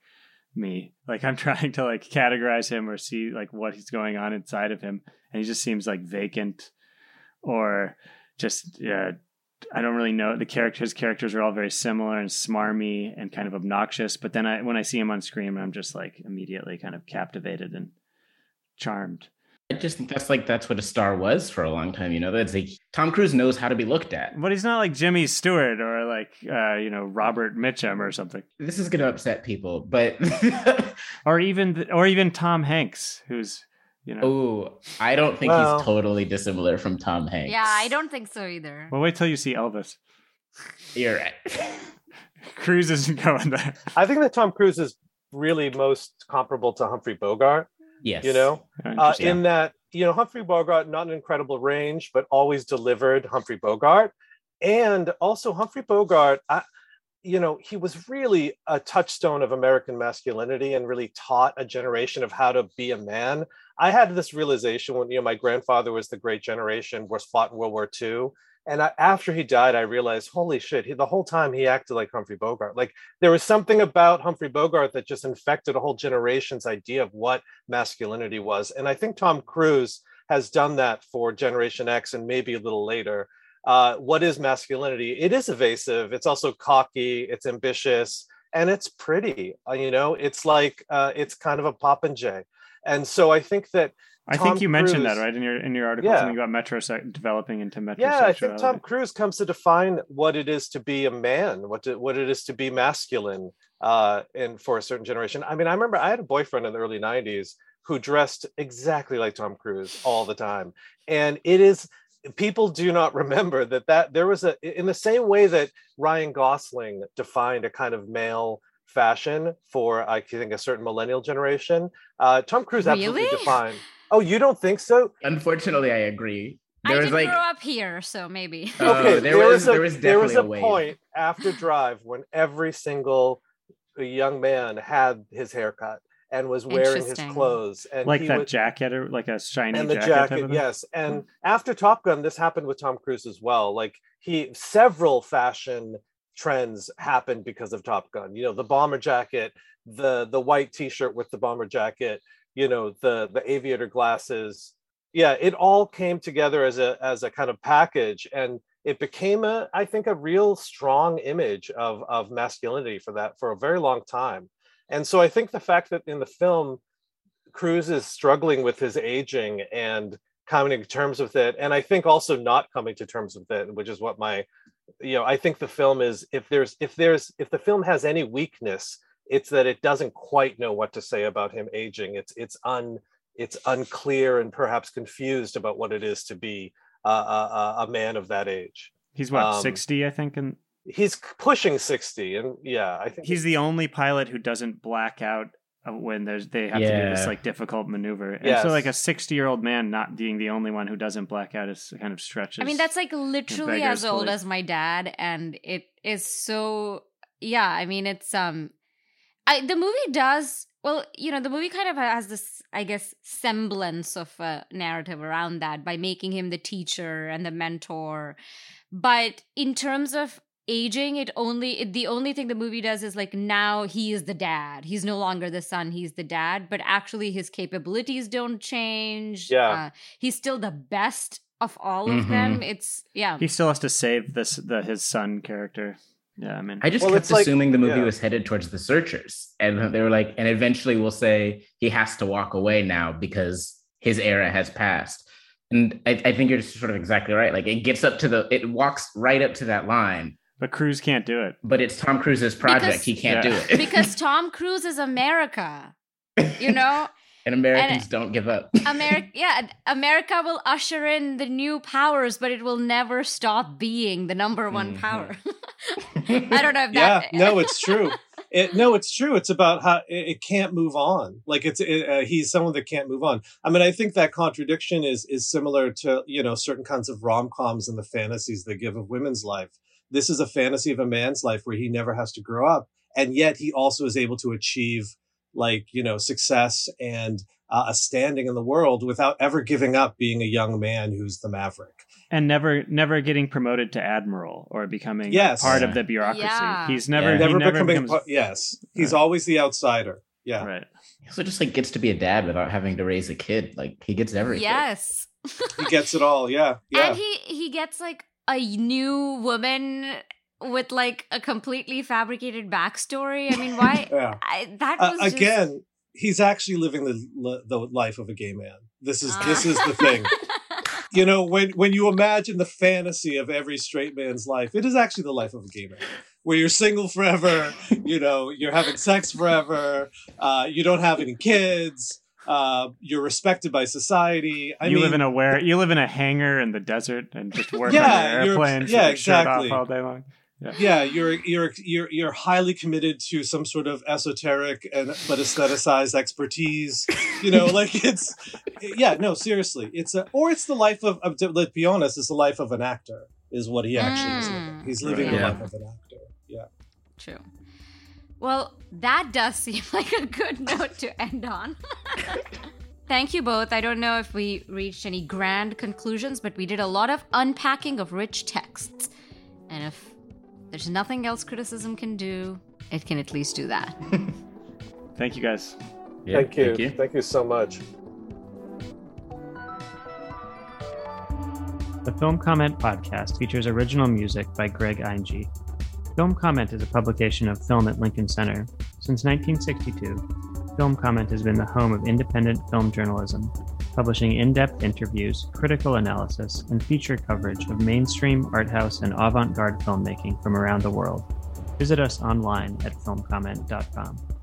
me. Like I'm <laughs> trying to like categorize him or see like what he's going on inside of him, and he just seems like vacant or just yeah. I don't really know the characters. Characters are all very similar and smarmy and kind of obnoxious. But then I, when I see him on screen, I'm just like immediately kind of captivated and charmed. I just think that's like that's what a star was for a long time. You know, that's like Tom Cruise knows how to be looked at. But he's not like Jimmy Stewart or like uh, you know Robert Mitchum or something, This is going to upset people, but <laughs> or even or even Tom Hanks, who's You know. Oh, I don't think Well- he's totally dissimilar from Tom Hanks. Yeah, I don't think so either. Well, wait till you see Elvis. You're right. <laughs> Cruise isn't going there. I think that Tom Cruise is really most comparable to Humphrey Bogart. Yes. You know, uh, Interesting. in that you know Humphrey Bogart not an incredible range, but always delivered Humphrey Bogart, and also Humphrey Bogart. I, you know, he was really a touchstone of American masculinity and really taught a generation of how to be a man. I had this realization when you know my grandfather was the Great Generation, was fought in World War II. And I, after he died, I realized, holy shit! He, the whole time he acted like Humphrey Bogart. Like there was something about Humphrey Bogart that just infected a whole generation's idea of what masculinity was. And I think Tom Cruise has done that for Generation X and maybe a little later. Uh, what is masculinity? It is evasive. It's also cocky. It's ambitious, and it's pretty. Uh, you know, it's like uh, it's kind of a popinjay. And so I think that I Tom think you mentioned that right in your in your article Yeah. something about metro developing into metrosexuality. yeah, I think Tom Cruise comes to define what it is to be a man, what to, what it is to be masculine, uh, and for a certain generation. I mean, I remember I had a boyfriend in the early '90s who dressed exactly like Tom Cruise all the time, and it is people do not remember that that there was a in the same way that Ryan Gosling defined a kind of male fashion for I think a certain millennial generation. Uh, Tom Cruise absolutely Really? defined. Oh, you don't think so? Unfortunately, I agree. I There was didn't like grow up here, so maybe. Uh, okay, there there, was- was, a, there was there was a definitely a point after Drive when every single young man had his haircut and was wearing his clothes and like that would- jacket or like a shiny and the jacket. type jacket, of thing? yes. And after Top Gun, this happened with Tom Cruise as well. Like he, several fashion trends happened because of Top Gun. You know, the bomber jacket, the the white T-shirt with the bomber jacket. You know, the the aviator glasses. Yeah, it all came together as a as a kind of package, and it became a, I think, a real strong image of of masculinity for that for a very long time. And so I think the fact that in the film Cruise is struggling with his aging and coming to terms with it, and I think also not coming to terms with it, which is what my, you know, I think the film is if there's if there's if the film has any weakness, it's that it doesn't quite know what to say about him aging. It's it's un it's unclear and perhaps confused about what it is to be a, a, a man of that age. He's what um, sixty, I think, and He's pushing sixty, and yeah, I think he's the only pilot who doesn't black out uh, when there's they have to do this like difficult maneuver. And Yes. so like a 60-year-old man not being the only one who doesn't black out is kind of stretches. I mean, that's like literally as old belief. as my dad, and it is so. Yeah, I mean, it's um, I the movie does well. You know, the movie kind of has this, I guess, semblance of a narrative around that by making him the teacher and the mentor, but in terms of aging it only it, the only thing the movie does is like now he is the dad he's no longer the son he's the dad but actually his capabilities don't change Yeah. uh, he's still the best of all of them it's yeah he still has to save this the his son character. Yeah, I mean, I just Well, kept it's like- assuming the movie yeah. was headed towards the searchers. And they were like, and eventually we'll say he has to walk away now because his era has passed. And I, I think you're just sort of exactly right. Like it gets up to the, it walks right up to that line, but Cruise can't do it. but it's Tom Cruise's project. Because- he can't Yeah. do it. <laughs> because Tom Cruise is America. You know, <laughs> and Americans don't give up. <laughs> America. Yeah, America will usher in the new powers, but it will never stop being the number one Mhm. power. <laughs> <laughs> I don't know if yeah no it's true it, no it's true it's about how it, it can't move on like it's it, uh, he's someone that can't move on i mean i think that contradiction is is similar to you know certain kinds of rom-coms and the fantasies they give of women's life this is a fantasy of a man's life where he never has to grow up and yet he also is able to achieve like you know success and uh, a standing in the world without ever giving up being a young man who's the maverick and never never getting promoted to admiral or becoming Yes. part of the bureaucracy. Yeah. He's never Yeah. he never, never becoming becomes part- yes he's Right. always the outsider yeah right. so just like gets to be a dad without having to raise a kid. Like he gets everything. Yes. he gets it all yeah <laughs> yeah And he he gets like a new woman with like a completely fabricated backstory. I mean, why? <laughs> yeah I, that uh, was just- again he's actually living the the life of a gay man this is Ah. this is the thing <laughs> you know when when you imagine the fantasy of every straight man's life it is actually the life of a gay man where you're single forever you know you're having sex forever uh, you don't have any kids Uh, you're respected by society. I you mean, live in a where you live in a hangar in the desert and just work Yeah, on your you're- airplanes yeah, with shirt exactly. off all day long. Yeah you're you're you're you're highly committed to some sort of esoteric and but aestheticized expertise you know like <laughs> it's yeah no seriously it's a or it's the life of, of let's be honest it's the life of an actor is what he actually is living Mm. he's living Right. the Yeah. life of an actor yeah True. Well, that does seem <laughs> like a good note to end on. <laughs> Thank you both. I don't know if we reached any grand conclusions, but we did a lot of unpacking of rich texts. And if there's nothing else criticism can do, it can at least do that. <laughs> Thank you guys. Yeah, thank, you. Thank you. Thank you so much. The Film Comment podcast features original music by Greg Einge. Film Comment is a publication of Film at Lincoln Center. Since 1962, Film Comment has been the home of independent film journalism, publishing in depth interviews, critical analysis, and feature coverage of mainstream, art house, and avant garde filmmaking from around the world. Visit us online at filmcomment.com.